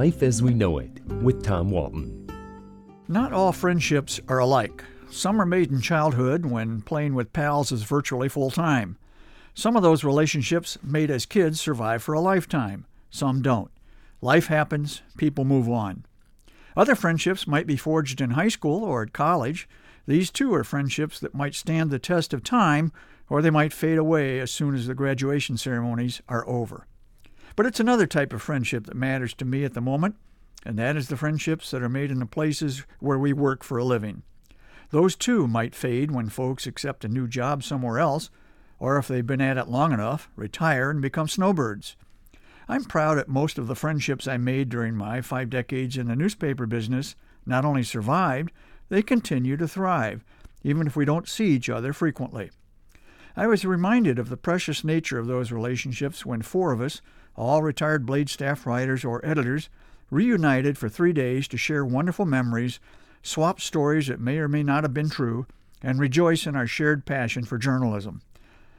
Life as We Know It with Tom Walton. Not all friendships are alike. Some are made in childhood when playing with pals is virtually full time. Some of those relationships made as kids survive for a lifetime. Some don't. Life happens, people move on. Other friendships might be forged in high school or at college. These too are friendships that might stand the test of time or they might fade away as soon as the graduation ceremonies are over. But it's another type of friendship that matters to me at the moment, and that is the friendships that are made in the places where we work for a living. Those too might fade when folks accept a new job somewhere else, or if they've been at it long enough, retire and become snowbirds. I'm proud that most of the friendships I made during my five decades in the newspaper business not only survived, they continue to thrive, even if we don't see each other frequently. I was reminded of the precious nature of those relationships when four of us, all retired Blade staff writers or editors, reunited for three days to share wonderful memories, swap stories that may or may not have been true, and rejoice in our shared passion for journalism.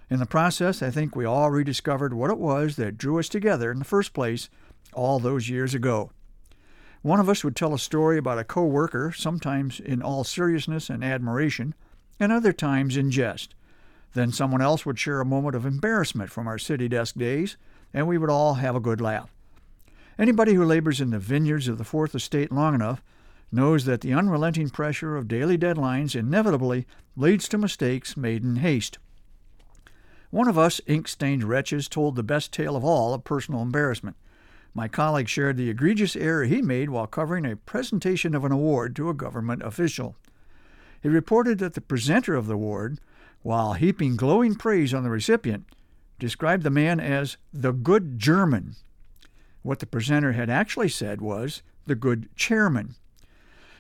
In the process, I think we all rediscovered what it was that drew us together in the first place all those years ago. One of us would tell a story about a co-worker, sometimes in all seriousness and admiration, and other times in jest. Then someone else would share a moment of embarrassment from our city desk days, and we would all have a good laugh. Anybody who labors in the vineyards of the Fourth Estate long enough knows that the unrelenting pressure of daily deadlines inevitably leads to mistakes made in haste. One of us ink stained wretches told the best tale of all of personal embarrassment. My colleague shared the egregious error he made while covering a presentation of an award to a government official. He reported that the presenter of the award, while heaping glowing praise on the recipient, described the man as the good German. What the presenter had actually said was the good chairman.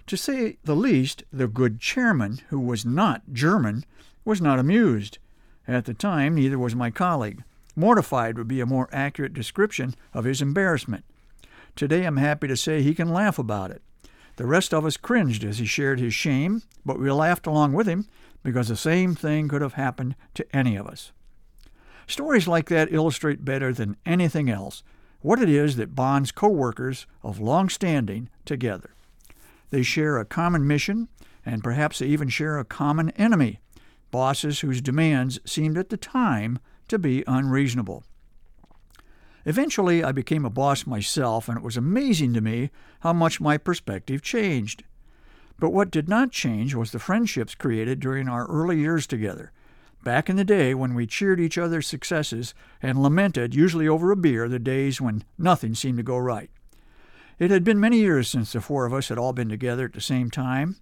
To say the least, the good chairman, who was not German, was not amused. At the time, neither was my colleague. Mortified would be a more accurate description of his embarrassment. Today, I'm happy to say he can laugh about it. The rest of us cringed as he shared his shame, but we laughed along with him because the same thing could have happened to any of us. Stories like that illustrate better than anything else what it is that bonds co-workers of long standing together. They share a common mission, and perhaps they even share a common enemy bosses whose demands seemed at the time to be unreasonable. Eventually, I became a boss myself, and it was amazing to me how much my perspective changed. But what did not change was the friendships created during our early years together back in the day when we cheered each other's successes and lamented, usually over a beer, the days when nothing seemed to go right. It had been many years since the four of us had all been together at the same time.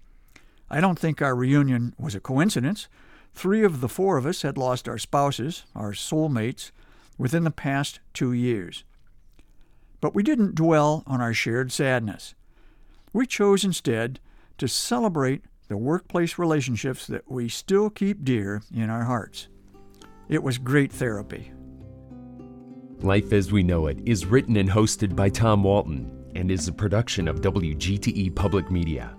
I don't think our reunion was a coincidence. Three of the four of us had lost our spouses, our soulmates, within the past two years. But we didn't dwell on our shared sadness. We chose instead to celebrate the workplace relationships that we still keep dear in our hearts. It was great therapy. Life as We Know It is written and hosted by Tom Walton and is a production of WGTE Public Media.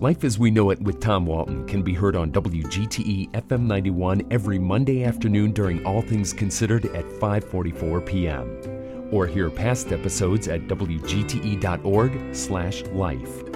Life as We Know It with Tom Walton can be heard on WGTE FM 91 every Monday afternoon during All Things Considered at 5:44 p.m. or hear past episodes at wgte.org/life.